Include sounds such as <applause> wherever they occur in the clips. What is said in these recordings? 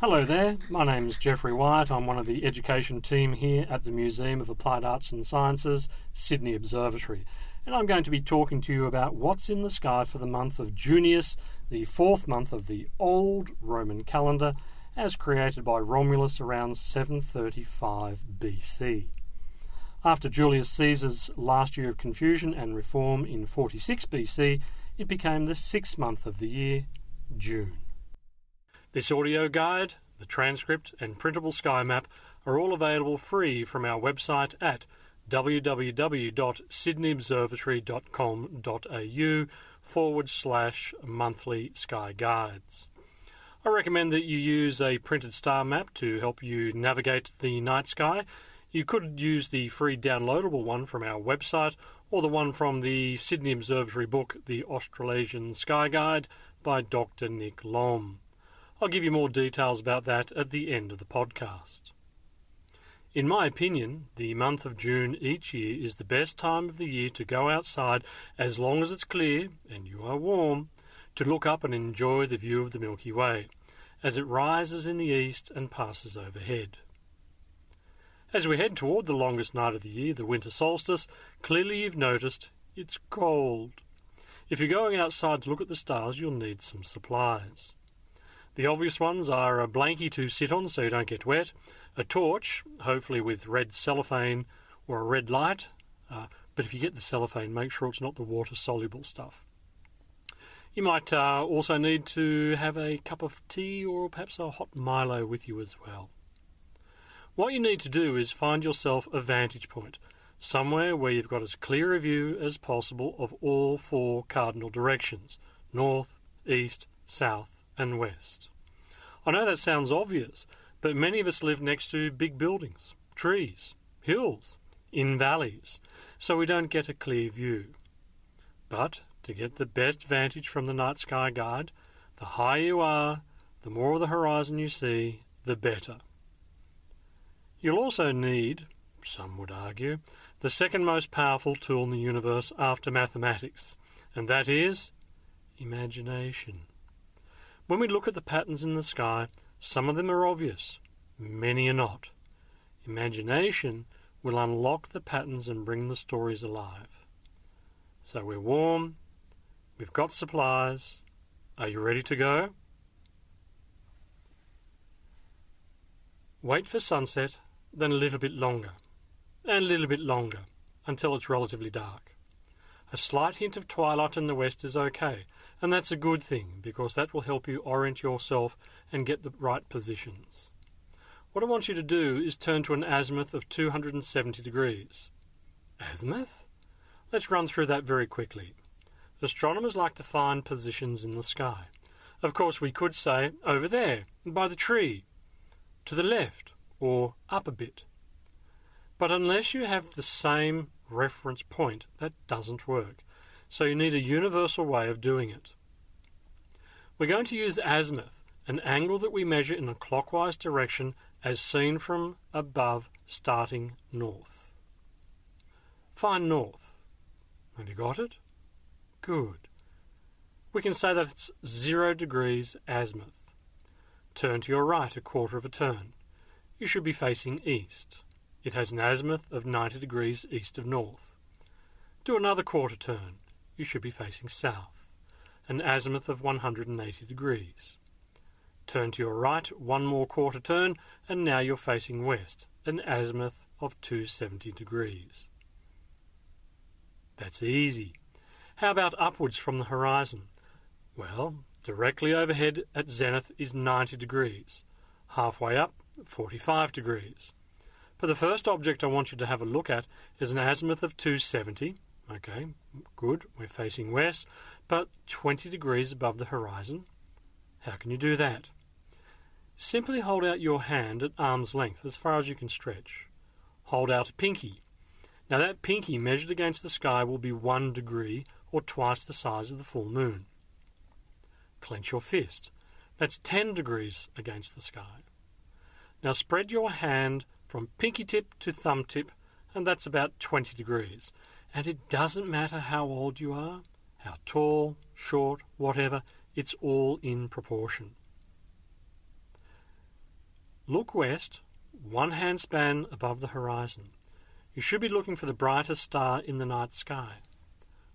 Hello there, my name is Geoffrey Wyatt. I'm one of the education team here at the Museum of Applied Arts and Sciences, Sydney Observatory. And I'm going to be talking to you about what's in the sky for the month of Junius, the fourth month of the old Roman calendar, as created by Romulus around 735 BC. After Julius Caesar's last year of confusion and reform in 46 BC, it became the sixth month of the year, June. This audio guide, the transcript, and printable sky map are all available free from our website at www.sydneyobservatory.com.au forward slash monthly sky guides. I recommend that you use a printed star map to help you navigate the night sky. You could use the free downloadable one from our website or the one from the Sydney Observatory book, The Australasian Sky Guide by Dr. Nick Lomb. I'll give you more details about that at the end of the podcast. In my opinion, the month of June each year is the best time of the year to go outside as long as it's clear and you are warm to look up and enjoy the view of the Milky Way as it rises in the east and passes overhead. As we head toward the longest night of the year, the winter solstice, clearly you've noticed it's cold. If you're going outside to look at the stars, you'll need some supplies. The obvious ones are a blankie to sit on so you don't get wet, a torch, hopefully with red cellophane or a red light, uh, but if you get the cellophane, make sure it's not the water soluble stuff. You might uh, also need to have a cup of tea or perhaps a hot Milo with you as well. What you need to do is find yourself a vantage point, somewhere where you've got as clear a view as possible of all four cardinal directions north, east, south, and west. I know that sounds obvious, but many of us live next to big buildings, trees, hills, in valleys, so we don't get a clear view. But to get the best vantage from the night sky guide, the higher you are, the more of the horizon you see, the better. You'll also need, some would argue, the second most powerful tool in the universe after mathematics, and that is imagination. When we look at the patterns in the sky, some of them are obvious, many are not. Imagination will unlock the patterns and bring the stories alive. So we're warm, we've got supplies. Are you ready to go? Wait for sunset, then a little bit longer, and a little bit longer, until it's relatively dark. A slight hint of twilight in the west is okay, and that's a good thing because that will help you orient yourself and get the right positions. What I want you to do is turn to an azimuth of 270 degrees. Azimuth? Let's run through that very quickly. Astronomers like to find positions in the sky. Of course, we could say over there, by the tree, to the left, or up a bit. But unless you have the same reference point, that doesn't work. So you need a universal way of doing it. We're going to use azimuth, an angle that we measure in a clockwise direction as seen from above starting north. Find north. Have you got it? Good. We can say that it's zero degrees azimuth. Turn to your right a quarter of a turn. You should be facing east. It has an azimuth of 90 degrees east of north. Do another quarter turn. You should be facing south, an azimuth of 180 degrees. Turn to your right one more quarter turn, and now you're facing west, an azimuth of 270 degrees. That's easy. How about upwards from the horizon? Well, directly overhead at zenith is 90 degrees. Halfway up, 45 degrees. But the first object I want you to have a look at is an azimuth of 270. Okay, good, we're facing west, but 20 degrees above the horizon. How can you do that? Simply hold out your hand at arm's length, as far as you can stretch. Hold out a pinky. Now that pinky measured against the sky will be one degree, or twice the size of the full moon. Clench your fist. That's 10 degrees against the sky. Now spread your hand from pinky tip to thumb tip, and that's about 20 degrees. And it doesn't matter how old you are, how tall, short, whatever, it's all in proportion. look west, one hand span above the horizon. You should be looking for the brightest star in the night sky.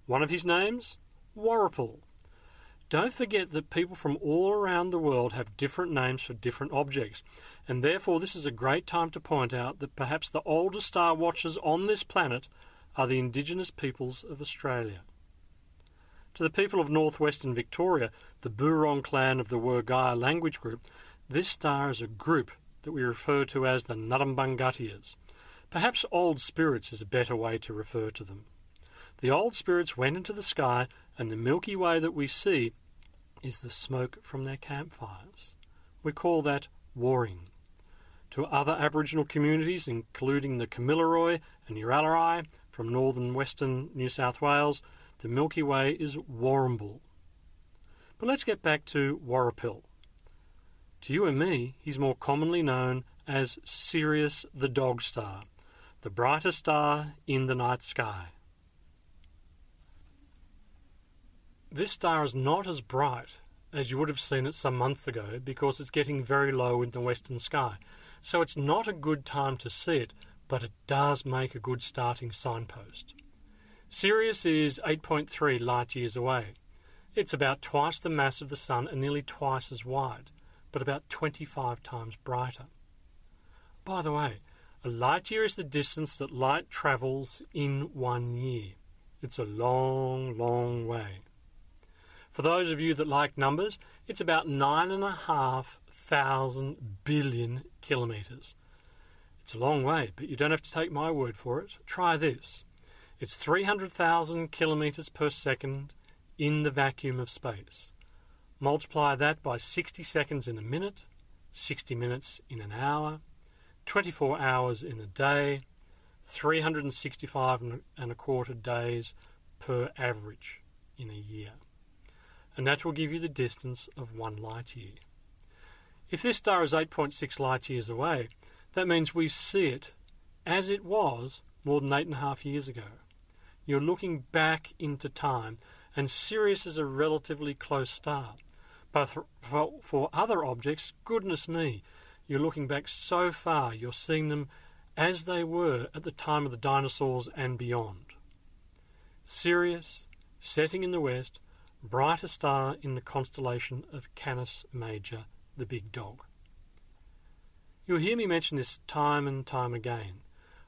One of his names? Warrapul. Don't forget that people from all around the world have different names for different objects, and therefore this is a great time to point out that perhaps the oldest star watchers on this planet are the indigenous peoples of Australia. To the people of northwestern Victoria, the Burong clan of the Wergaia language group, this star is a group that we refer to as the Ngarrambungatiyas. Perhaps old spirits is a better way to refer to them. The old spirits went into the sky, and the Milky Way that we see is the smoke from their campfires. We call that warring. To other Aboriginal communities, including the Kamilaroi and Uralrai from northern western New South Wales, the Milky Way is Warrambul. But let's get back to Warrapul. To you and me, he's more commonly known as Sirius the Dog Star, the brightest star in the night sky. This star is not as bright as you would have seen it some months ago because it's getting very low in the western sky. So it's not a good time to see it, but it does make a good starting signpost. Sirius is 8.3 light years away. It's about twice the mass of the Sun and nearly twice as wide, but about 25 times brighter. By the way, a light year is the distance that light travels in one year. It's a long, long way. For those of you that like numbers, it's about nine and a half thousand billion kilometres. It's a long way, but you don't have to take my word for it. Try this. It's 300,000 kilometres per second in the vacuum of space. Multiply that by 60 seconds in a minute, 60 minutes in an hour, 24 hours in a day, 365 and a quarter days per average in a year and that will give you the distance of one light year. If this star is 8.6 light years away, that means we see it as it was more than eight and a half years ago. You're looking back into time, and Sirius is a relatively close star. But for, for other objects, goodness me, you're looking back so far, you're seeing them as they were at the time of the dinosaurs and beyond. Sirius, setting in the west, brighter star in the constellation of Canis Major, the big dog. You'll hear me mention this time and time again.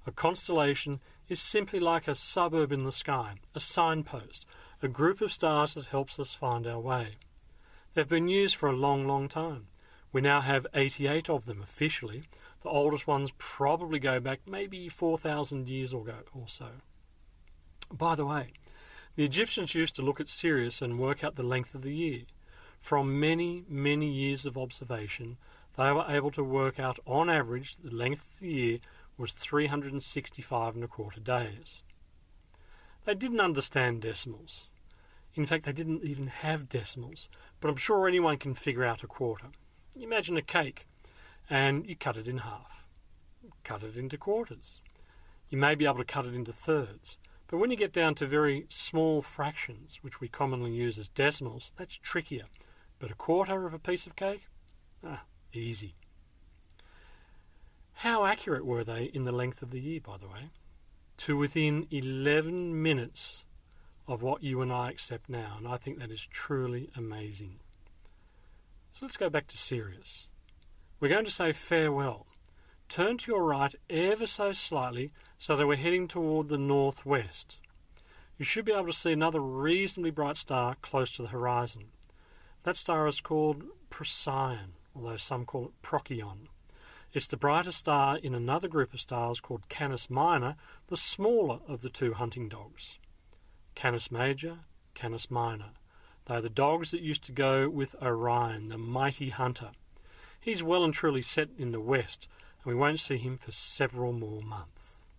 A constellation is simply like a suburb in the sky, a signpost, a group of stars that helps us find our way. They've been used for a long, long time. We now have 88 of them officially. The oldest ones probably go back maybe 4,000 years or so. By the way, the Egyptians used to look at Sirius and work out the length of the year. From many, many years of observation, they were able to work out on average the length of the year was 365 and a quarter days. They didn't understand decimals. In fact, they didn't even have decimals, but I'm sure anyone can figure out a quarter. Imagine a cake, and you cut it in half. Cut it into quarters. You may be able to cut it into thirds. But when you get down to very small fractions, which we commonly use as decimals, that's trickier. But a quarter of a piece of cake? Ah, easy. How accurate were they in the length of the year, by the way? To within 11 minutes of what you and I accept now, and I think that is truly amazing. So let's go back to Sirius. We're going to say farewell Turn to your right ever so slightly so that we're heading toward the northwest. You should be able to see another reasonably bright star close to the horizon. That star is called Procyon, although some call it Procyon. It's the brightest star in another group of stars called Canis Minor, the smaller of the two hunting dogs. Canis Major, Canis Minor. They are the dogs that used to go with Orion, the mighty hunter. He's well and truly set in the west, and we won't see him for several more months.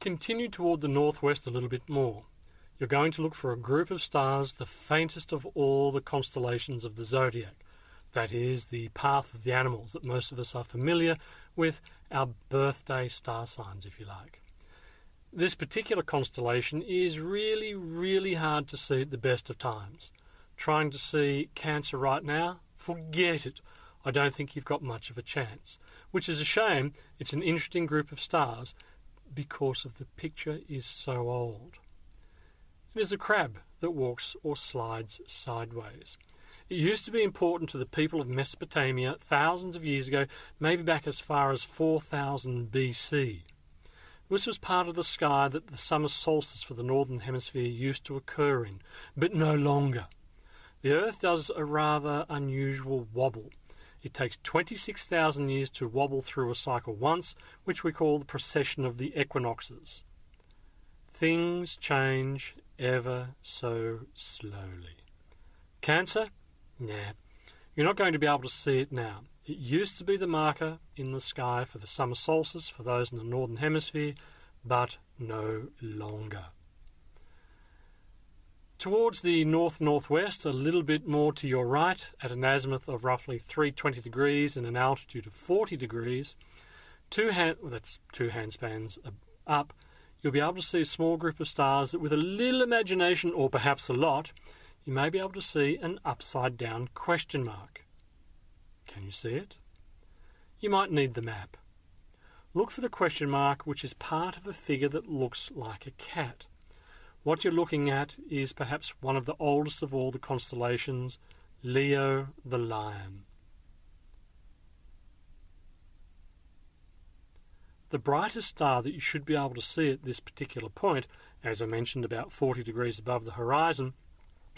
Continue toward the northwest a little bit more. You're going to look for a group of stars, the faintest of all the constellations of the zodiac. That is, the path of the animals that most of us are familiar with, our birthday star signs, if you like. This particular constellation is really, really hard to see at the best of times. Trying to see Cancer right now? Forget it. I don't think you've got much of a chance. Which is a shame. It's an interesting group of stars because of the picture is so old. It is a crab that walks or slides sideways. It used to be important to the people of Mesopotamia thousands of years ago, maybe back as far as 4000 BC. This was part of the sky that the summer solstice for the northern hemisphere used to occur in, but no longer. The Earth does a rather unusual wobble. It takes 26,000 years to wobble through a cycle once, which we call the precession of the equinoxes. Things change ever so slowly. Cancer? Nah, you're not going to be able to see it now. It used to be the marker in the sky for the summer solstice for those in the northern hemisphere, but no longer. Towards the north northwest, a little bit more to your right, at an azimuth of roughly 320 degrees and an altitude of 40 degrees, two hand, well, that's two handspans up, you'll be able to see a small group of stars that, with a little imagination, or perhaps a lot, you may be able to see an upside down question mark. Can you see it? You might need the map. Look for the question mark, which is part of a figure that looks like a cat. What you're looking at is perhaps one of the oldest of all the constellations, Leo the Lion. The brightest star that you should be able to see at this particular point, as I mentioned about 40 degrees above the horizon,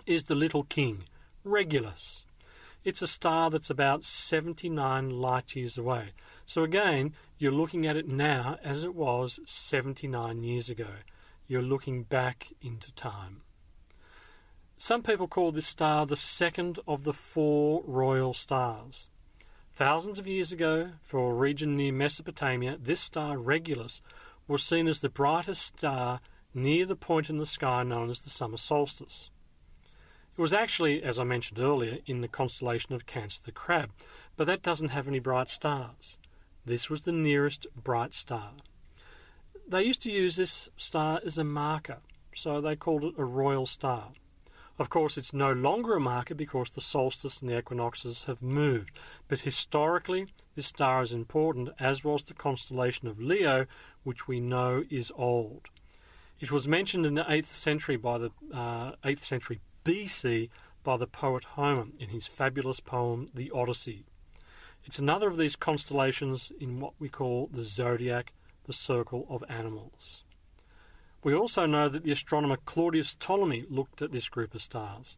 is the Little King, Regulus. It's a star that's about 79 light years away. So again, you're looking at it now as it was 79 years ago you're looking back into time. Some people call this star the second of the four royal stars. Thousands of years ago, for a region near Mesopotamia, this star Regulus was seen as the brightest star near the point in the sky known as the summer solstice. It was actually, as I mentioned earlier, in the constellation of Cancer the Crab, but that doesn't have any bright stars. This was the nearest bright star they used to use this star as a marker, so they called it a royal star. Of course, it's no longer a marker because the solstice and the equinoxes have moved, but historically, this star is important, as was the constellation of Leo, which we know is old. It was mentioned in the 8th century by the uh, 8th century BC by the poet Homer in his fabulous poem The Odyssey. It's another of these constellations in what we call the zodiac the circle of animals. We also know that the astronomer Claudius Ptolemy looked at this group of stars.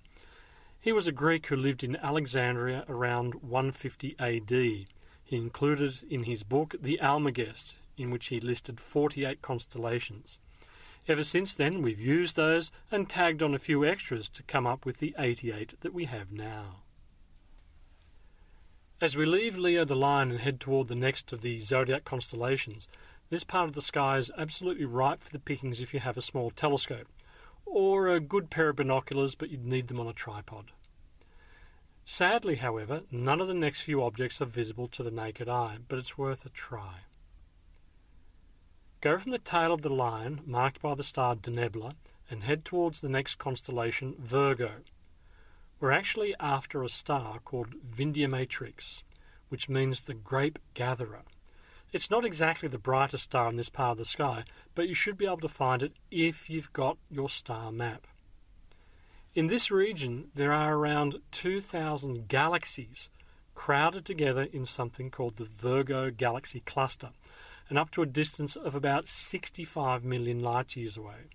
He was a Greek who lived in Alexandria around 150 AD. He included in his book the Almagest, in which he listed 48 constellations. Ever since then, we've used those and tagged on a few extras to come up with the 88 that we have now. As we leave Leo the Lion and head toward the next of the zodiac constellations, this part of the sky is absolutely ripe for the pickings if you have a small telescope, or a good pair of binoculars, but you'd need them on a tripod. Sadly, however, none of the next few objects are visible to the naked eye, but it's worth a try. Go from the tail of the lion, marked by the star Denebola, and head towards the next constellation, Virgo. We're actually after a star called Vindemiatrix, which means the grape gatherer. It's not exactly the brightest star in this part of the sky, but you should be able to find it if you've got your star map. In this region, there are around 2,000 galaxies crowded together in something called the Virgo Galaxy Cluster, and up to a distance of about 65 million light years away.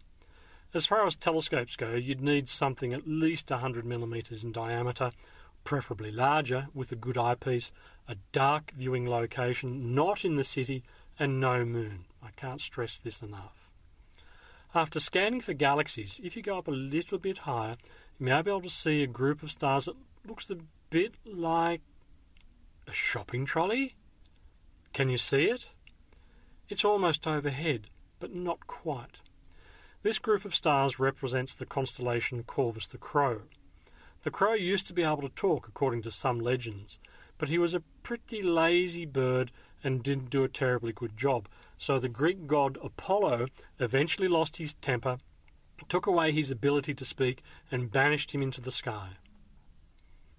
As far as telescopes go, you'd need something at least 100 millimeters in diameter, preferably larger, with a good eyepiece, a dark viewing location, not in the city, and no moon. I can't stress this enough. After scanning for galaxies, if you go up a little bit higher, you may be able to see a group of stars that looks a bit like a shopping trolley. Can you see it? It's almost overhead, but not quite. This group of stars represents the constellation Corvus the Crow. The crow used to be able to talk, according to some legends, but he was a pretty lazy bird and didn't do a terribly good job. So the Greek god Apollo eventually lost his temper, took away his ability to speak, and banished him into the sky.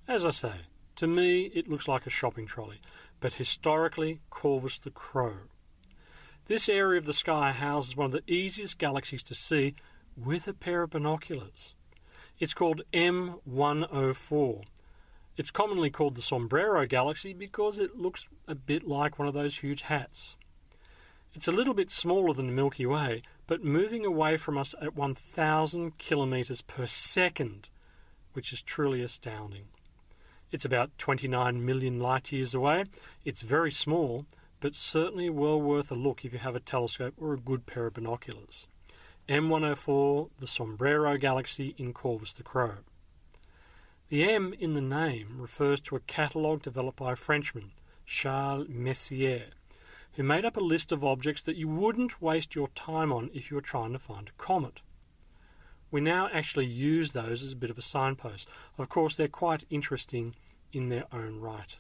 As I say, To me, it looks like a shopping trolley, but historically, Corvus the Crow. This area of the sky houses one of the easiest galaxies to see with a pair of binoculars. It's called M104. It's commonly called the Sombrero Galaxy because it looks a bit like one of those huge hats. It's a little bit smaller than the Milky Way, but moving away from us at 1,000 kilometres per second, which is truly astounding. It's about 29 million light years away. It's very small, but certainly well worth a look if you have a telescope or a good pair of binoculars. M104, the Sombrero Galaxy in Corvus the Crow. The M in the name refers to a catalogue developed by a Frenchman, Charles Messier, who made up a list of objects that you wouldn't waste your time on if you were trying to find a comet. We now actually use those as a bit of a signpost. Of course, they're quite interesting in their own right.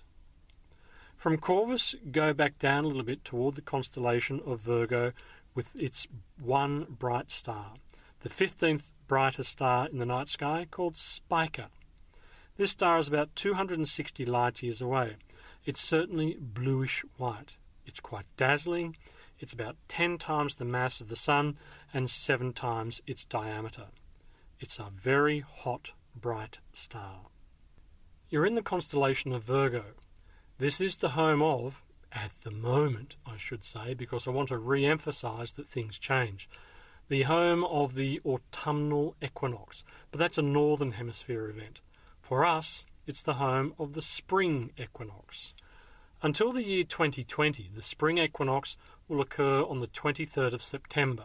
From Corvus, go back down a little bit toward the constellation of Virgo with its one bright star, the 15th brightest star in the night sky called Spica. This star is about 260 light years away. It's certainly bluish white. It's quite dazzling. It's about 10 times the mass of the Sun and 7 times its diameter. It's a very hot, bright star. You're in the constellation of Virgo. This is the home of, at the moment, I should say, because I want to re emphasize that things change, the home of the autumnal equinox, but that's a northern hemisphere event. For us, it's the home of the spring equinox. Until the year 2020, the spring equinox will occur on the 23rd of September.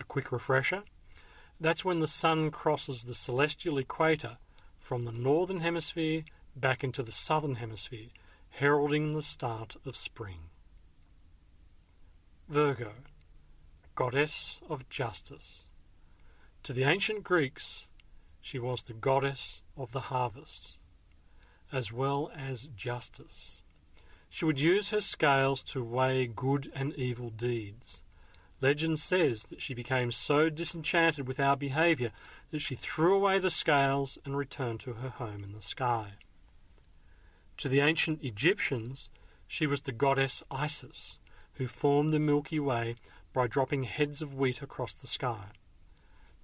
A quick refresher that's when the Sun crosses the celestial equator from the northern hemisphere back into the southern hemisphere, heralding the start of spring. Virgo, goddess of justice. To the ancient Greeks, she was the goddess of the harvest, as well as justice. She would use her scales to weigh good and evil deeds. Legend says that she became so disenchanted with our behaviour that she threw away the scales and returned to her home in the sky. To the ancient Egyptians, she was the goddess Isis, who formed the Milky Way by dropping heads of wheat across the sky.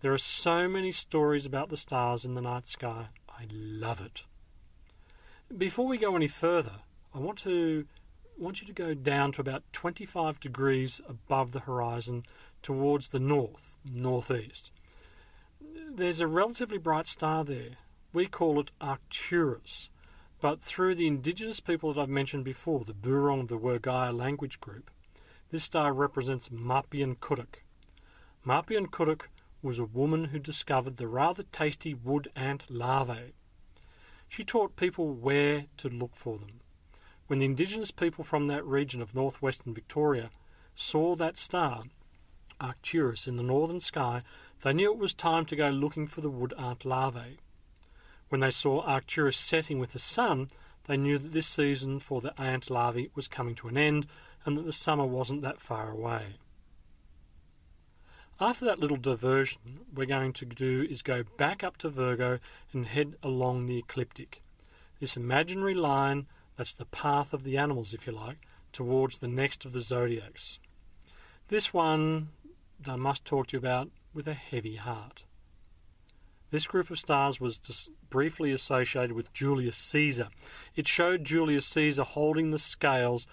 There are so many stories about the stars in the night sky. I love it. Before we go any further, I want to want you to go down to about 25 degrees above the horizon towards the north, northeast. There's a relatively bright star there. We call it Arcturus, but through the indigenous people that I've mentioned before, the Burong the Wergaia language group, this star represents Mapian Kuduk. Mapian Kuduk was a woman who discovered the rather tasty wood ant larvae. She taught people where to look for them. When the indigenous people from that region of northwestern Victoria saw that star, Arcturus, in the northern sky, they knew it was time to go looking for the wood ant larvae. When they saw Arcturus setting with the sun, they knew that this season for the ant larvae was coming to an end and that the summer wasn't that far away. After that little diversion, we're going to do is go back up to Virgo and head along the ecliptic. This imaginary line that's the path of the animals, if you like, towards the next of the zodiacs. This one I must talk to you about with a heavy heart. This group of stars was briefly associated with Julius Caesar. It showed Julius Caesar holding the scales,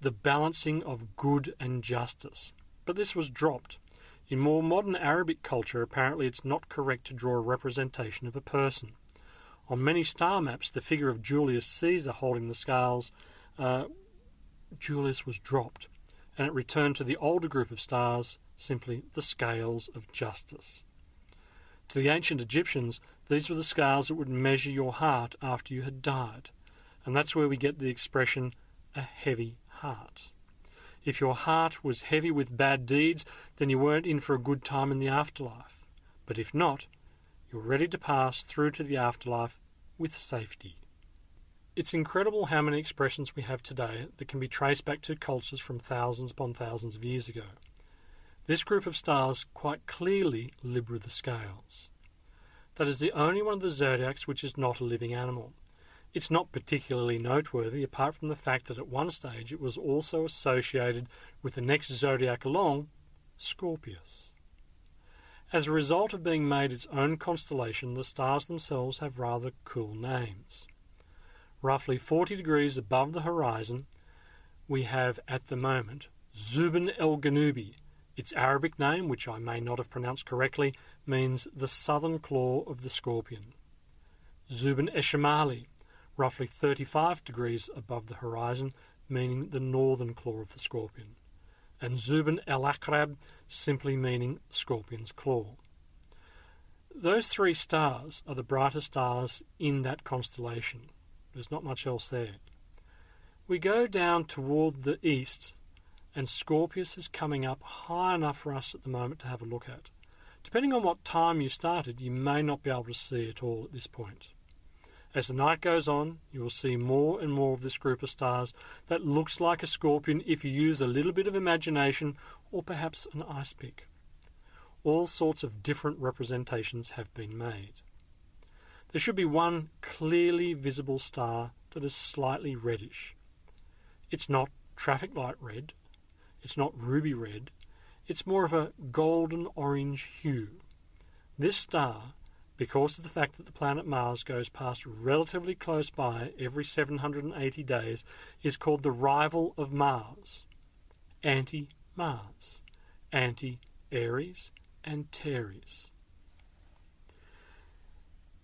the balancing of good and justice. But this was dropped. In more modern Arabic culture, apparently it's not correct to draw a representation of a person. On many star maps, the figure of Julius Caesar holding the scales, uh, Julius was dropped, and it returned to the older group of stars, simply the scales of justice. To the ancient Egyptians, these were the scales that would measure your heart after you had died, and that's where we get the expression a heavy heart. If your heart was heavy with bad deeds, then you weren't in for a good time in the afterlife. But if not, you're ready to pass through to the afterlife with safety. It's incredible how many expressions we have today that can be traced back to cultures from thousands upon thousands of years ago. This group of stars quite clearly Libra the scales. That is the only one of the zodiacs which is not a living animal. It's not particularly noteworthy apart from the fact that at one stage it was also associated with the next zodiac along, Scorpius. As a result of being made its own constellation, the stars themselves have rather cool names. Roughly 40 degrees above the horizon, we have at the moment Zuben el Genubi. Its Arabic name, which I may not have pronounced correctly, means the southern claw of the scorpion. Zuben Eschamali, roughly 35 degrees above the horizon, meaning the northern claw of the scorpion. And Zuben el Akrab, simply meaning scorpion's claw. Those three stars are the brightest stars in that constellation. There's not much else there. We go down toward the east, and Scorpius is coming up high enough for us at the moment to have a look at. Depending on what time you started, you may not be able to see it all at this point. As the night goes on, you will see more and more of this group of stars that looks like a scorpion if you use a little bit of imagination or perhaps an ice pick. All sorts of different representations have been made. There should be one clearly visible star that is slightly reddish. It's not traffic light red, it's not ruby red, it's more of a golden orange hue. This star, because of the fact that the planet Mars goes past relatively close by every 780 days, is called the rival of Mars. Anti Mars, Anti Aries, Antares.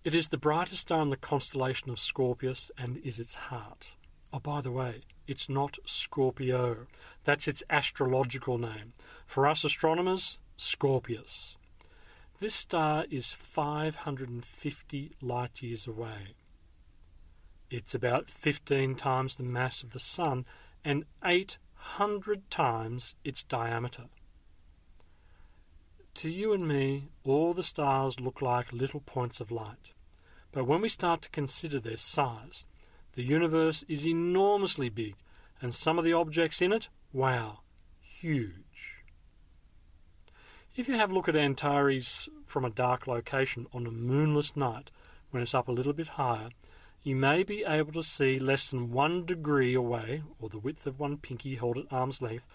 It is the brightest star in the constellation of Scorpius and is its heart. Oh, by the way, it's not Scorpio. That's its astrological name. For us astronomers, Scorpius. This star is 550 light years away. It's about 15 times the mass of the Sun and 800 times its diameter. To you and me, all the stars look like little points of light. But when we start to consider their size, the universe is enormously big, and some of the objects in it, wow, huge. If you have a look at Antares from a dark location on a moonless night, when it's up a little bit higher, you may be able to see less than one degree away, or the width of one pinky held at arm's length,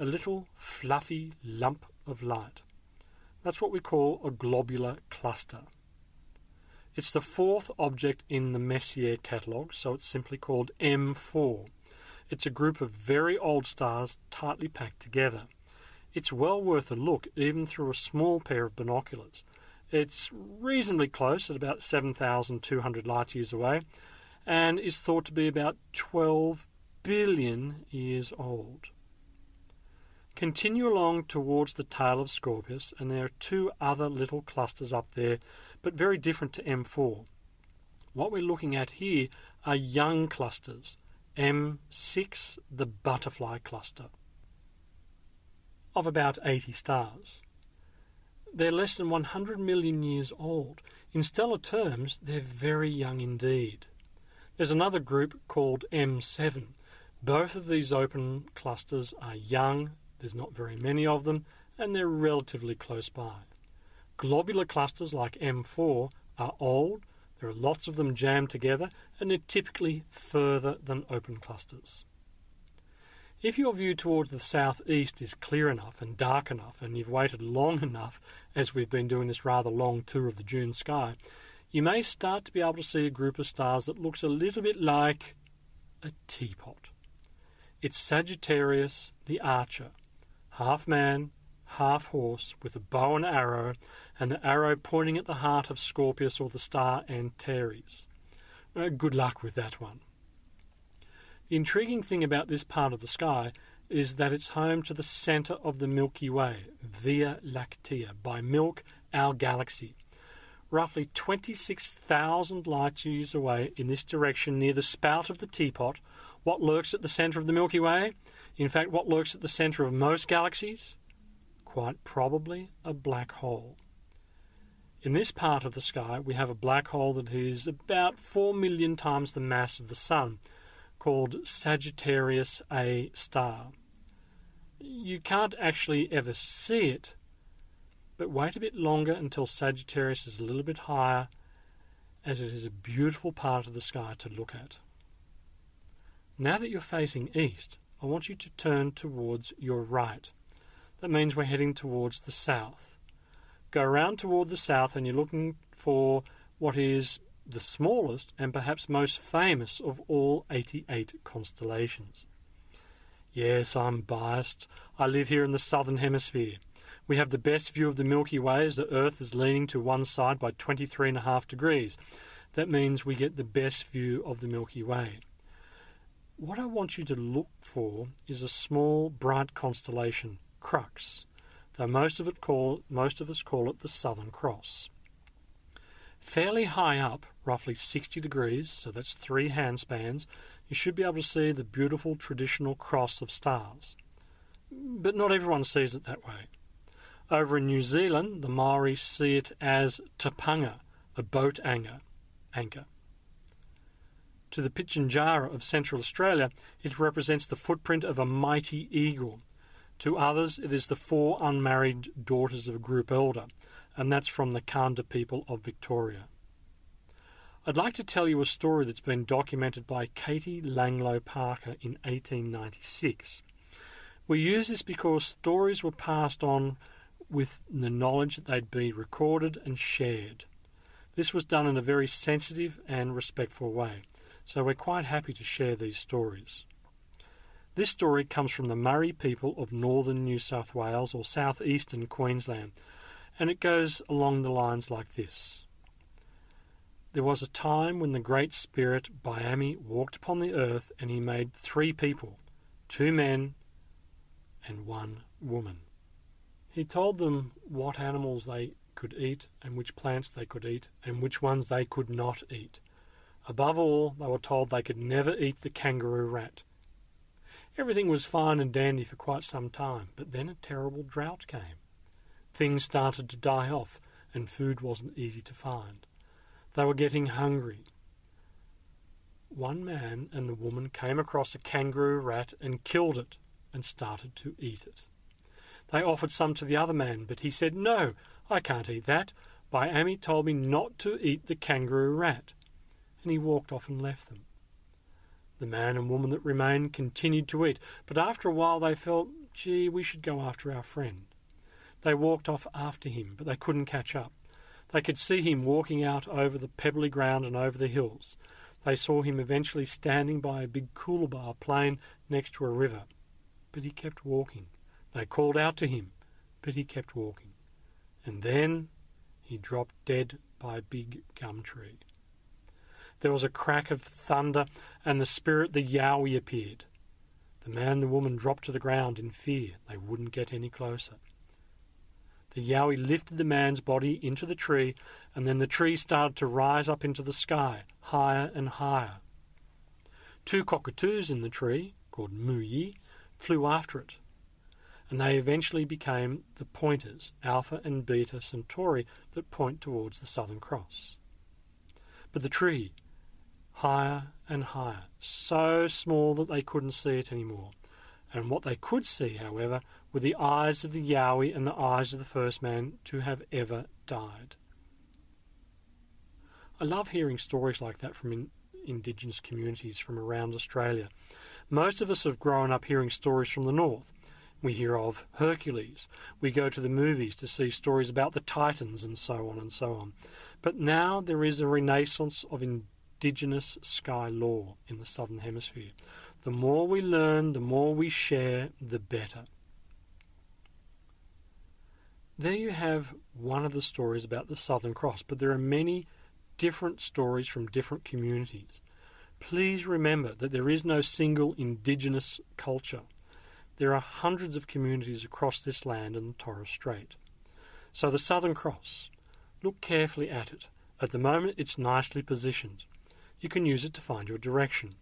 a little fluffy lump of light. That's what we call a globular cluster. It's the fourth object in the Messier catalogue, so it's simply called M4. It's a group of very old stars tightly packed together. It's well worth a look, even through a small pair of binoculars. It's reasonably close, at about 7,200 light years away, and is thought to be about 12 billion years old. Continue along towards the tail of Scorpius, and there are two other little clusters up there but very different to M4. What we're looking at here are young clusters, M6, the butterfly cluster, of about 80 stars. They're less than 100 million years old. In stellar terms, they're very young indeed. There's another group called M7. Both of these open clusters are young, there's not very many of them, and they're relatively close by. Globular clusters like M4 are old, there are lots of them jammed together, and they're typically further than open clusters. If your view towards the southeast is clear enough and dark enough, and you've waited long enough, as we've been doing this rather long tour of the June sky, you may start to be able to see a group of stars that looks a little bit like a teapot. It's Sagittarius the Archer, half man, half horse, with a bow and arrow, and the arrow pointing at the heart of Scorpius or the star Antares. Uh, good luck with that one. The intriguing thing about this part of the sky is that it's home to the centre of the Milky Way, Via Lactea, by Milk, our galaxy. Roughly 26,000 light years away in this direction near the spout of the teapot, what lurks at the centre of the Milky Way? In fact, what lurks at the centre of most galaxies? Quite probably a black hole. In this part of the sky, we have a black hole that is about 4 million times the mass of the Sun, called Sagittarius A star. You can't actually ever see it, but wait a bit longer until Sagittarius is a little bit higher, as it is a beautiful part of the sky to look at. Now that you're facing east, I want you to turn towards your right. That means we're heading towards the south. Go around toward the south and you're looking for what is the smallest and perhaps most famous of all 88 constellations. Yes, I'm biased. I live here in the southern hemisphere. We have the best view of the Milky Way as the Earth is leaning to one side by 23.5 degrees. That means we get the best view of the Milky Way. What I want you to look for is a small, bright constellation, Crux, though most of, it call, most of us call it the Southern Cross. Fairly high up, roughly 60 degrees, so that's three handspans, you should be able to see the beautiful traditional cross of stars. But not everyone sees it that way. Over in New Zealand, the Maori see it as Te Punga, a boat anchor. anchor. To the Pitjantjatjara of Central Australia, it represents the footprint of a mighty eagle. To others, it is the four unmarried daughters of a group elder, and that's from the Kanda people of Victoria. I'd like to tell you a story that's been documented by Katie Langloh Parker in 1896. We use this because stories were passed on with the knowledge that they'd be recorded and shared. This was done in a very sensitive and respectful way, so we're quite happy to share these stories. This story comes from the Murri people of northern New South Wales or southeastern Queensland, and it goes along the lines like this. There was a time when the Great Spirit Biami walked upon the earth and he made three people, two men and one woman. He told them what animals they could eat and which plants they could eat and which ones they could not eat. Above all, they were told they could never eat the kangaroo rat. Everything was fine and dandy for quite some time, but then a terrible drought came. Things started to die off, and food wasn't easy to find. They were getting hungry. One man and the woman came across a kangaroo rat and killed it and started to eat it. They offered some to the other man, but he said, No, I can't eat that. Biami told me not to eat the kangaroo rat. And he walked off and left them. The man and woman that remained continued to eat, but after a while they felt, gee, we should go after our friend. They walked off after him, but they couldn't catch up. They could see him walking out over the pebbly ground and over the hills. They saw him eventually standing by a big coolabah plain next to a river. But he kept walking. They called out to him, but he kept walking. And then he dropped dead by a big gum tree. There was a crack of thunder, and the spirit, the Yowie, appeared. The man and the woman dropped to the ground in fear. They wouldn't get any closer. The Yowie lifted the man's body into the tree, and then the tree started to rise up into the sky, higher and higher. Two cockatoos in the tree, called Muyi, flew after it and they eventually became the pointers, Alpha and Beta Centauri, that point towards the Southern Cross. But the tree, higher and higher, so small that they couldn't see it anymore. And what they could see, however, were the eyes of the Yowie and the eyes of the first man to have ever died. I love hearing stories like that from in, Indigenous communities from around Australia. Most of us have grown up hearing stories from the north, we hear of Hercules. We go to the movies to see stories about the Titans and so on and so on. But now there is a renaissance of indigenous sky lore in the Southern Hemisphere. The more we learn, the more we share, the better. There you have one of the stories about the Southern Cross, but there are many different stories from different communities. Please remember that there is no single indigenous culture. There are hundreds of communities across this land and the Torres Strait. So the Southern Cross, look carefully at it. At the moment it's nicely positioned. You can use it to find your direction.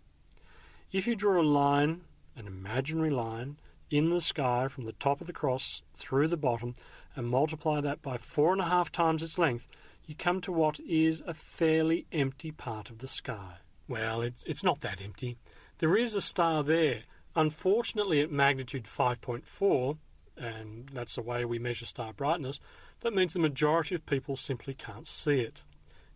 If you draw a line, an imaginary line, in the sky from the top of the cross through the bottom and multiply that by four and a half times its length, you come to what is a fairly empty part of the sky. Well, it's, it's not that empty. There is a star there, Unfortunately, at magnitude 5.4, and that's the way we measure star brightness, that means the majority of people simply can't see it.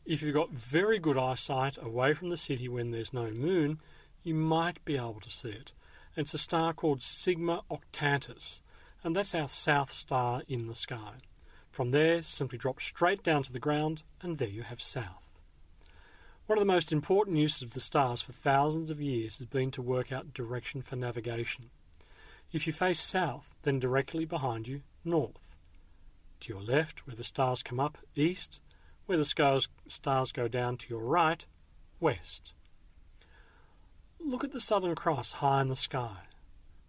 If you've got very good eyesight away from the city when there's no moon, you might be able to see it. It's a star called Sigma Octantis, and that's our south star in the sky. From there, simply drop straight down to the ground, and there you have south. One of the most important uses of the stars for thousands of years has been to work out direction for navigation. If you face south, then directly behind you, north. To your left, where the stars come up, east. Where the stars, go down to your right, west. Look at the Southern Cross high in the sky.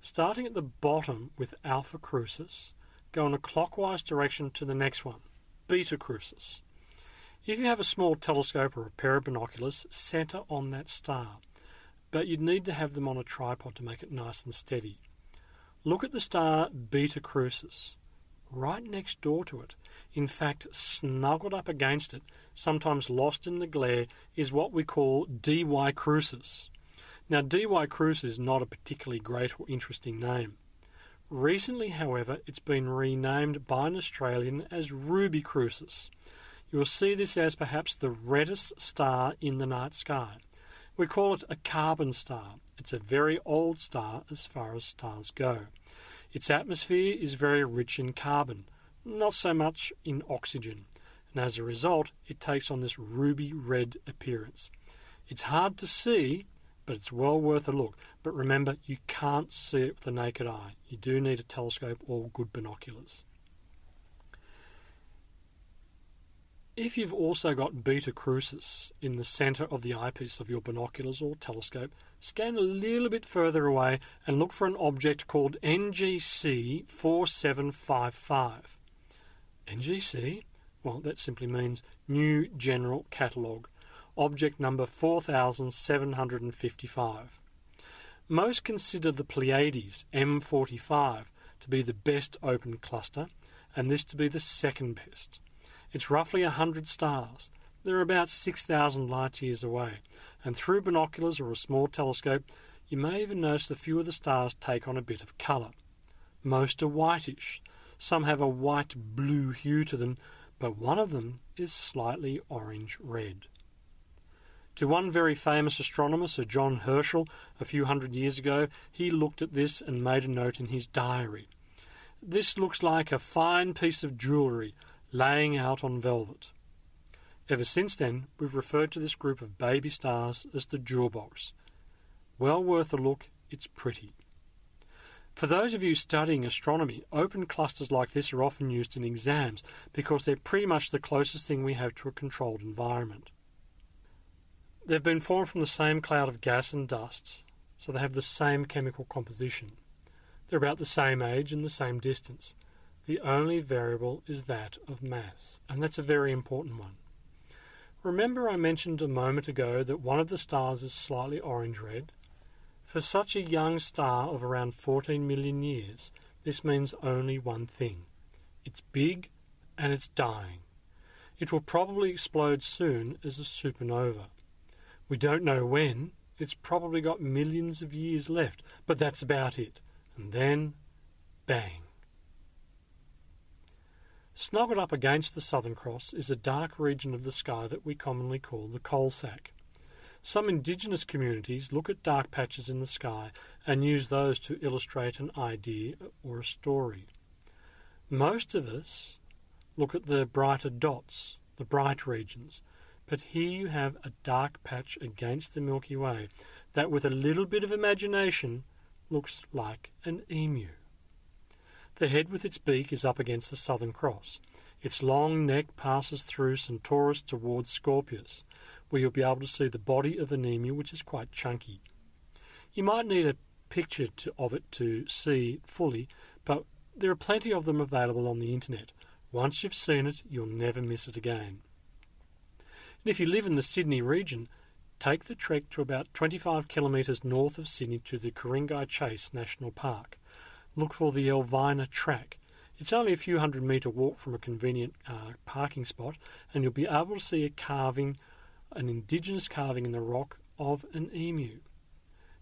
Starting at the bottom with Alpha Crucis, go in a clockwise direction to the next one, Beta Crucis. If you have a small telescope or a pair of binoculars, centre on that star, but you'd need to have them on a tripod to make it nice and steady. Look at the star Beta Crucis. Right next door to it, in fact, snuggled up against it, sometimes lost in the glare, is what we call DY Crucis. Now, DY Crucis is not a particularly great or interesting name. Recently, however, it's been renamed by an Australian as Ruby Crucis. You will see this as perhaps the reddest star in the night sky. We call it a carbon star. It's a very old star as far as stars go. Its atmosphere is very rich in carbon, not so much in oxygen, and as a result, it takes on this ruby red appearance. It's hard to see but it's well worth a look. But remember, you can't see it with the naked eye. You do need a telescope or good binoculars. If you've also got Beta Crucis in the centre of the eyepiece of your binoculars or telescope, scan a little bit further away and look for an object called NGC 4755. NGC? Well, that simply means New General Catalogue object number 4755. Most consider the Pleiades M45 to be the best open cluster, and this to be the second best. It's roughly 100 stars. They're about 6,000 light years away, and through binoculars or a small telescope, you may even notice a few of the stars take on a bit of colour. Most are whitish. Some have a white blue hue to them, but one of them is slightly orange red. To one very famous astronomer, Sir John Herschel, a few hundred years ago, he looked at this and made a note in his diary. This looks like a fine piece of jewellery laying out on velvet. Ever since then, we've referred to this group of baby stars as the jewel box. Well worth a look, it's pretty. For those of you studying astronomy, open clusters like this are often used in exams because they're pretty much the closest thing we have to a controlled environment. They've been formed from the same cloud of gas and dust, so they have the same chemical composition. They're about the same age and the same distance. The only variable is that of mass, and that's a very important one. Remember I mentioned a moment ago that one of the stars is slightly orange red? For such a young star of around 14 million years, this means only one thing. It's big and it's dying. It will probably explode soon as a supernova. We don't know when. It's probably got millions of years left, but that's about it. And then, bang. Snuggled up against the Southern Cross is a dark region of the sky that we commonly call the coal sack. Some indigenous communities look at dark patches in the sky and use those to illustrate an idea or a story. Most of us look at the brighter dots, the bright regions, but here you have a dark patch against the Milky Way that, with a little bit of imagination, looks like an emu. The head with its beak is up against the Southern Cross. Its long neck passes through Centaurus towards Scorpius, where you'll be able to see the body of an emu, which is quite chunky. You might need a picture to, of it to see fully, but there are plenty of them available on the internet. Once you've seen it, you'll never miss it again. And if you live in the Sydney region, take the trek to about 25 kilometres north of Sydney to the Ku-ring-gai Chase National Park. Look for the Elvina Track. It's only a few hundred metre walk from a convenient uh, parking spot, and you'll be able to see a carving, an indigenous carving in the rock of an emu.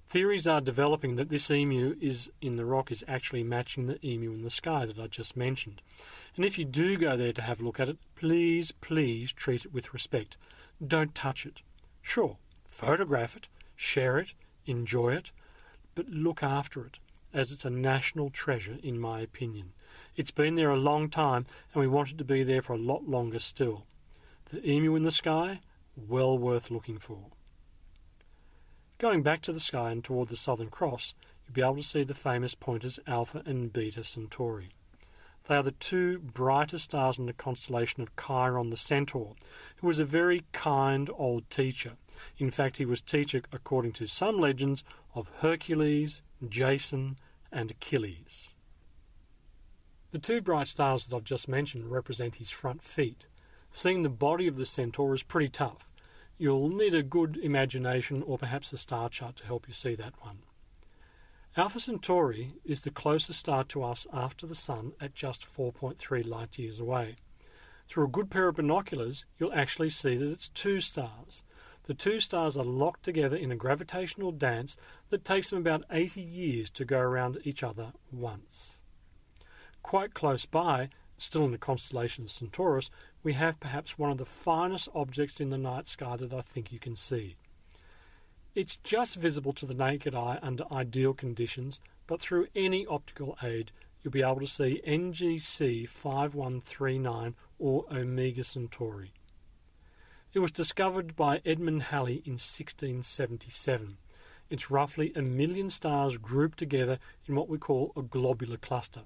Theories are developing that this emu is in the rock is actually matching the emu in the sky that I just mentioned. And if you do go there to have a look at it, please, please treat it with respect. Don't touch it. Sure, photograph it, share it, enjoy it, but look after it, as it's a national treasure, in my opinion. It's been there a long time, and we want it to be there for a lot longer still. The emu in the sky, well worth looking for. Going back to the sky and toward the Southern Cross, you'll be able to see the famous pointers Alpha and Beta Centauri. They are the two brightest stars in the constellation of Chiron the Centaur, who was a very kind old teacher. In fact, he was teacher, according to some legends, of Hercules, Jason, and Achilles. The two bright stars that I've just mentioned represent his front feet. Seeing the body of the centaur is pretty tough. You'll need a good imagination or perhaps a star chart to help you see that one. Alpha Centauri is the closest star to us after the Sun at just 4.3 light years away. Through a good pair of binoculars, you'll actually see that it's two stars. The two stars are locked together in a gravitational dance that takes them about 80 years to go around each other once. Quite close by, still in the constellation of Centaurus, we have perhaps one of the finest objects in the night sky that I think you can see. It's just visible to the naked eye under ideal conditions, but through any optical aid, you'll be able to see NGC 5139 or Omega Centauri. It was discovered by Edmund Halley in 1677. It's roughly a million stars grouped together in what we call a globular cluster.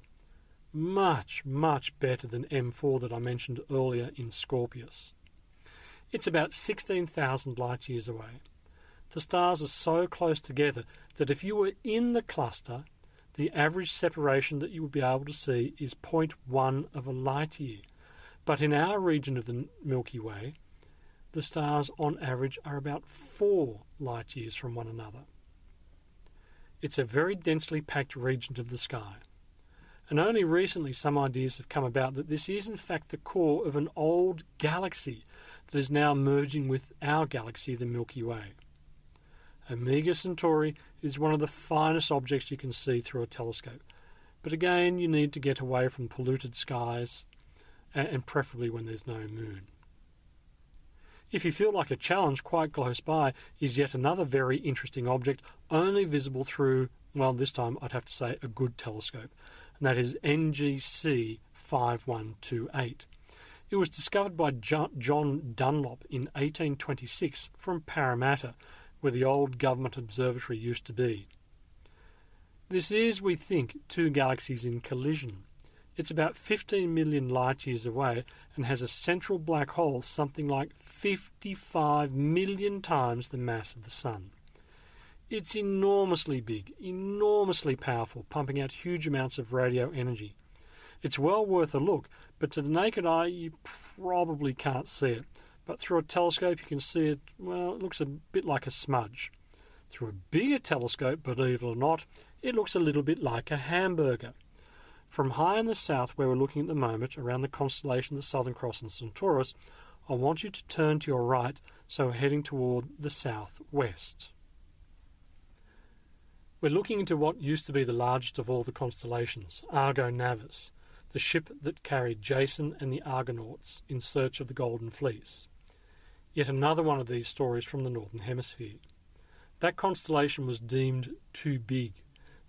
Much, much better than M4 that I mentioned earlier in Scorpius. It's about 16,000 light years away the stars are so close together that if you were in the cluster, the average separation that you would be able to see is 0.1 of a light year. But in our region of the Milky Way, the stars on average are about 4 light years from one another. It's a very densely packed region of the sky. And only recently some ideas have come about that this is in fact the core of an old galaxy that is now merging with our galaxy, the Milky Way. Omega Centauri is one of the finest objects you can see through a telescope. But again, you need to get away from polluted skies and preferably when there's no moon. If you feel like a challenge, quite close by is yet another very interesting object, only visible through, well, this time I'd have to say a good telescope, and that is NGC 5128. It was discovered by John Dunlop in 1826 from Parramatta where the old government observatory used to be. This is, we think, two galaxies in collision. It's about 15 million light years away and has a central black hole something like 55 million times the mass of the Sun. It's enormously big, enormously powerful, pumping out huge amounts of radio energy. It's well worth a look, but to the naked eye you probably can't see it but through a telescope you can see it, well, it looks a bit like a smudge. Through a bigger telescope, believe it or not, it looks a little bit like a hamburger. From high in the south, where we're looking at the moment, around the constellation of the Southern Cross and Centaurus, I want you to turn to your right, so heading toward the southwest. We're looking into what used to be the largest of all the constellations, Argo Navis, the ship that carried Jason and the Argonauts in search of the Golden Fleece. Yet another one of these stories from the Northern Hemisphere. That constellation was deemed too big,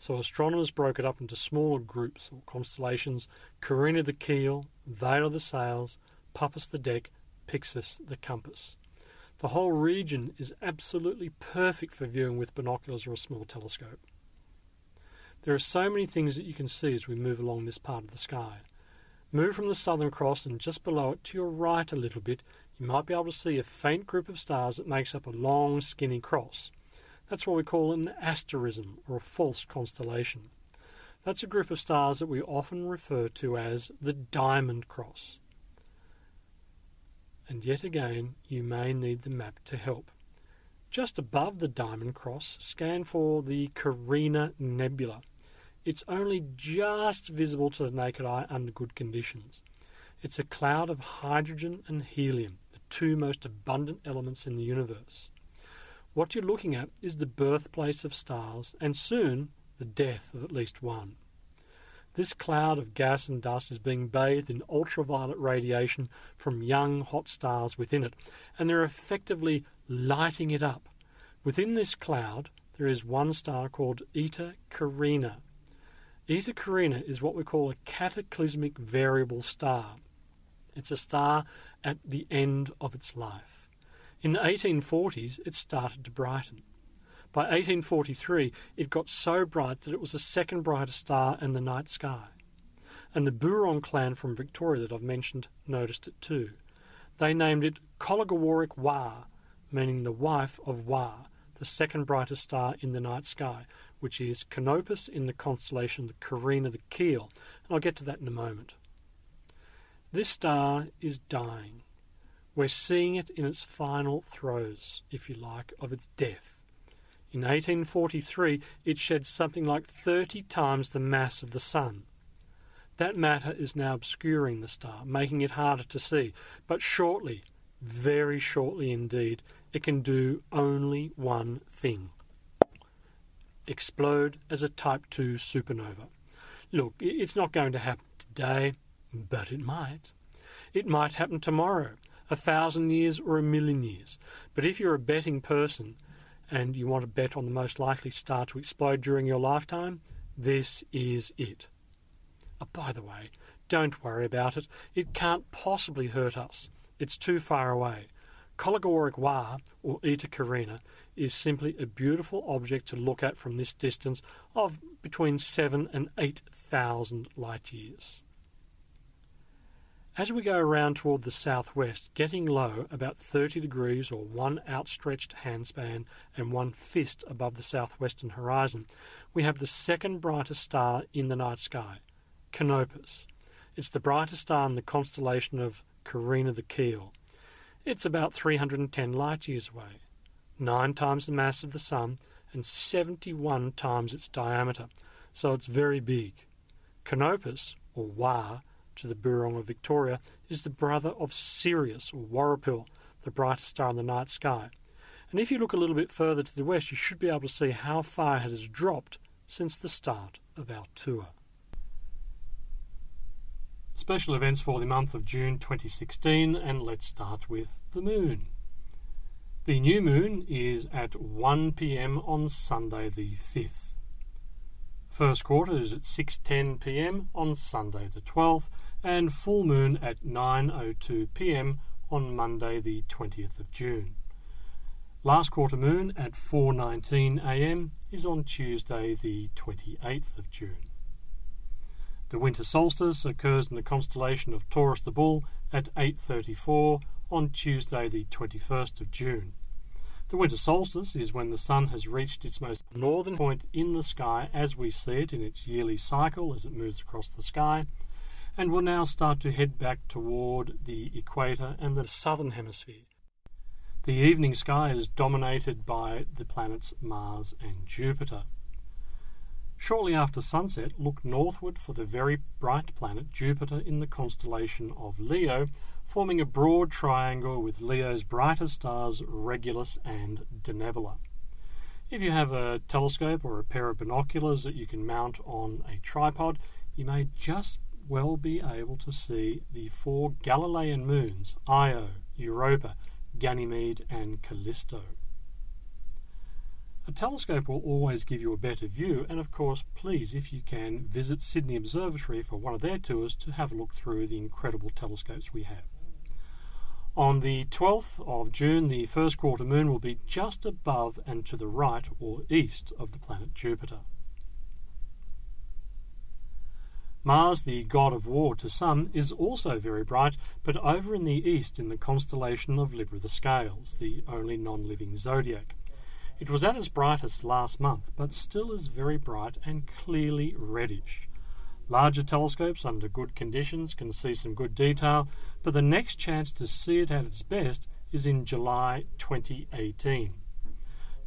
so astronomers broke it up into smaller groups or constellations Carina the keel, Vela the sails, Puppis the deck, Pyxis the compass. The whole region is absolutely perfect for viewing with binoculars or a small telescope. There are so many things that you can see as we move along this part of the sky. Move from the Southern Cross and just below it to your right a little bit, you might be able to see a faint group of stars that makes up a long, skinny cross. That's what we call an asterism, or a false constellation. That's a group of stars that we often refer to as the Diamond Cross. And yet again, you may need the map to help. Just above the Diamond Cross, scan for the Carina Nebula. It's only just visible to the naked eye under good conditions. It's a cloud of hydrogen and helium the two most abundant elements in the universe. What you're looking at is the birthplace of stars and soon the death of at least one. This cloud of gas and dust is being bathed in ultraviolet radiation from young hot stars within it, and they're effectively lighting it up. Within this cloud, there is one star called Eta Carina. Eta Carina is what we call a cataclysmic variable star. It's a star at the end of its life. In the 1840s, it started to brighten. By 1843, it got so bright that it was the second brightest star in the night sky. And the Boorong clan from Victoria that I've mentioned noticed it too. They named it Cologawarrick Wa, meaning the wife of Wa, the second brightest star in the night sky, which is Canopus in the constellation the Carina the Keel, and I'll get to that in a moment. This star is dying. We're seeing it in its final throes, if you like, of its death. In 1843, it shed something like 30 times the mass of the Sun. That matter is now obscuring the star, making it harder to see, but shortly, very shortly indeed, it can do only one thing explode as a Type 2 supernova. Look, it's not going to happen today, but it might. It might happen tomorrow, a thousand years or a million years. But if you're a betting person and you want to bet on the most likely star to explode during your lifetime, this is it. Oh, by the way, don't worry about it. It can't possibly hurt us. It's too far away. Wa, or Eta Carina, is simply a beautiful object to look at from this distance of between 7 and 8,000 light years. As we go around toward the southwest, getting low about 30 degrees or one outstretched handspan and one fist above the southwestern horizon, we have the second brightest star in the night sky, Canopus. It's the brightest star in the constellation of Carina the Keel. It's about 310 light years away, nine times the mass of the Sun, and 71 times its diameter, so it's very big. Canopus, or Wa, to the Boorong of Victoria, is the brother of Sirius, or Warrapil, the brightest star in the night sky. And if you look a little bit further to the west, you should be able to see how far it has dropped since the start of our tour. Special events for the month of June 2016, and let's start with the moon. The new moon is at 1 pm on Sunday the 5th. First quarter is at 6:10 pm on Sunday the 12th and full moon at 9:02 pm on Monday the 20th of June. Last quarter moon at 4:19 am is on Tuesday the 28th of June. The winter solstice occurs in the constellation of Taurus the Bull at 8:34 on Tuesday the 21st of June. The winter solstice is when the sun has reached its most northern point in the sky as we see it in its yearly cycle as it moves across the sky and will now start to head back toward the equator and the southern hemisphere. The evening sky is dominated by the planets Mars and Jupiter. Shortly after sunset, look northward for the very bright planet Jupiter in the constellation of Leo, forming a broad triangle with Leo's brightest stars Regulus and Denebola. If you have a telescope or a pair of binoculars that you can mount on a tripod, you may just well be able to see the four Galilean moons Io, Europa, Ganymede, and Callisto. A telescope will always give you a better view, and of course, please, if you can, visit Sydney Observatory for one of their tours to have a look through the incredible telescopes we have. On the 12th of June, the first quarter moon will be just above and to the right or east of the planet Jupiter. Mars, the god of war to some, is also very bright, but over in the east in the constellation of Libra the Scales, the only non living zodiac. It was at its brightest last month, but still is very bright and clearly reddish. Larger telescopes under good conditions can see some good detail, but the next chance to see it at its best is in July 2018.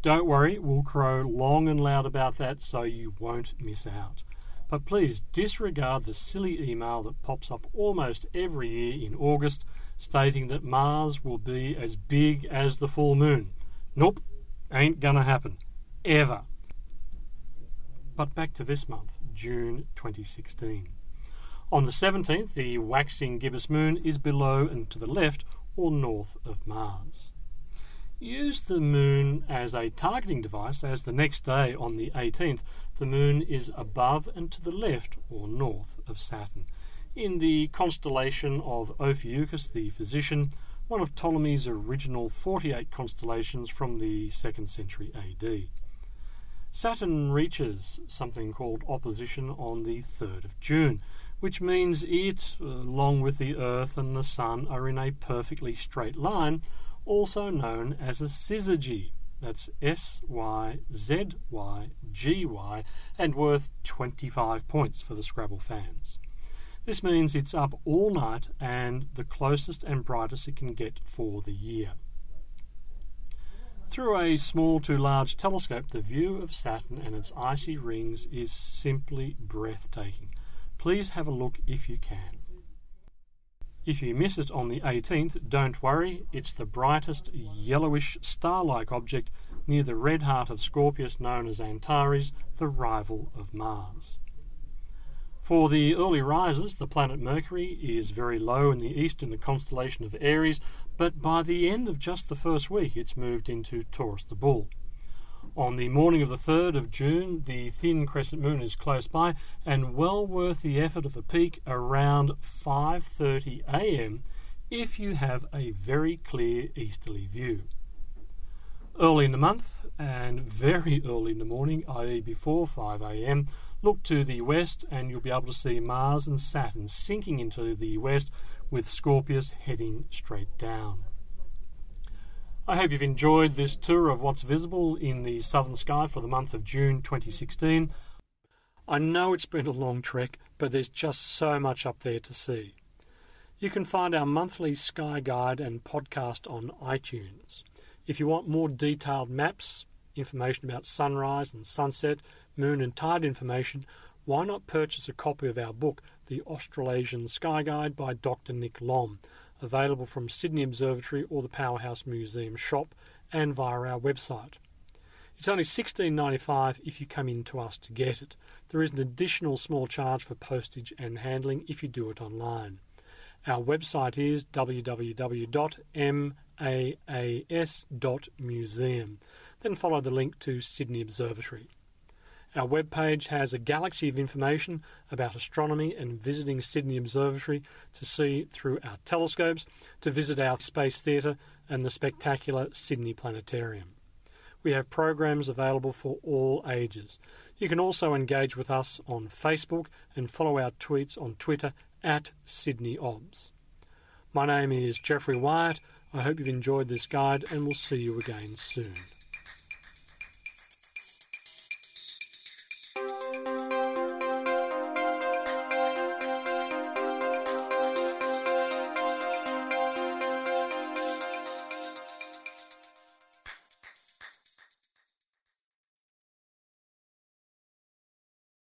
Don't worry, we'll crow long and loud about that so you won't miss out. But please disregard the silly email that pops up almost every year in August stating that Mars will be as big as the full moon. Nope, Ain't gonna happen. Ever. But back to this month, June 2016. On the 17th, the waxing gibbous moon is below and to the left or north of Mars. Use the moon as a targeting device as the next day on the 18th the moon is above and to the left or north of Saturn in the constellation of Ophiuchus the physician, one of Ptolemy's original 48 constellations from the 2nd century AD. Saturn reaches something called opposition on the 3rd of June, which means it, along with the Earth and the Sun, are in a perfectly straight line, also known as a syzygy. That's S Y Z Y G Y, and worth 25 points for the Scrabble fans. This means it's up all night and the closest and brightest it can get for the year. Through a small to large telescope, the view of Saturn and its icy rings is simply breathtaking. Please have a look if you can. If you miss it on the 18th, don't worry, it's the brightest yellowish star like object near the red heart of Scorpius known as Antares, the rival of Mars. For the early risers, the planet Mercury is very low in the east in the constellation of Aries, but by the end of just the first week it's moved into Taurus the Bull. On the morning of the 3rd of June, the thin crescent moon is close by and well worth the effort of a peek around 5:30 a.m. if you have a very clear easterly view. Early in the month and very <laughs> early in the morning, i.e. before 5 a.m., Look to the west, and you'll be able to see Mars and Saturn sinking into the west with Scorpius heading straight down. I hope you've enjoyed this tour of what's visible in the southern sky for the month of June 2016. I know it's been a long trek, but there's just so much up there to see. You can find our monthly sky guide and podcast on iTunes. If you want more detailed maps, information about sunrise and sunset, moon and tide information, why not purchase a copy of our book, The Australasian Sky Guide by Dr. Nick Lomb, available from Sydney Observatory or the Powerhouse Museum shop and via our website. It's only $16.95 if you come in to us to get it. There is an additional small charge for postage and handling if you do it online. Our website is www.maas.museum. Then follow the link to Sydney Observatory. Our webpage has a galaxy of information about astronomy and visiting Sydney Observatory to see through our telescopes, to visit our space theatre and the spectacular Sydney Planetarium. We have programs available for all ages. You can also engage with us on Facebook and follow our tweets on Twitter at Sydney Obs. My name is Geoffrey Wyatt. I hope you've enjoyed this guide and we'll see you again soon.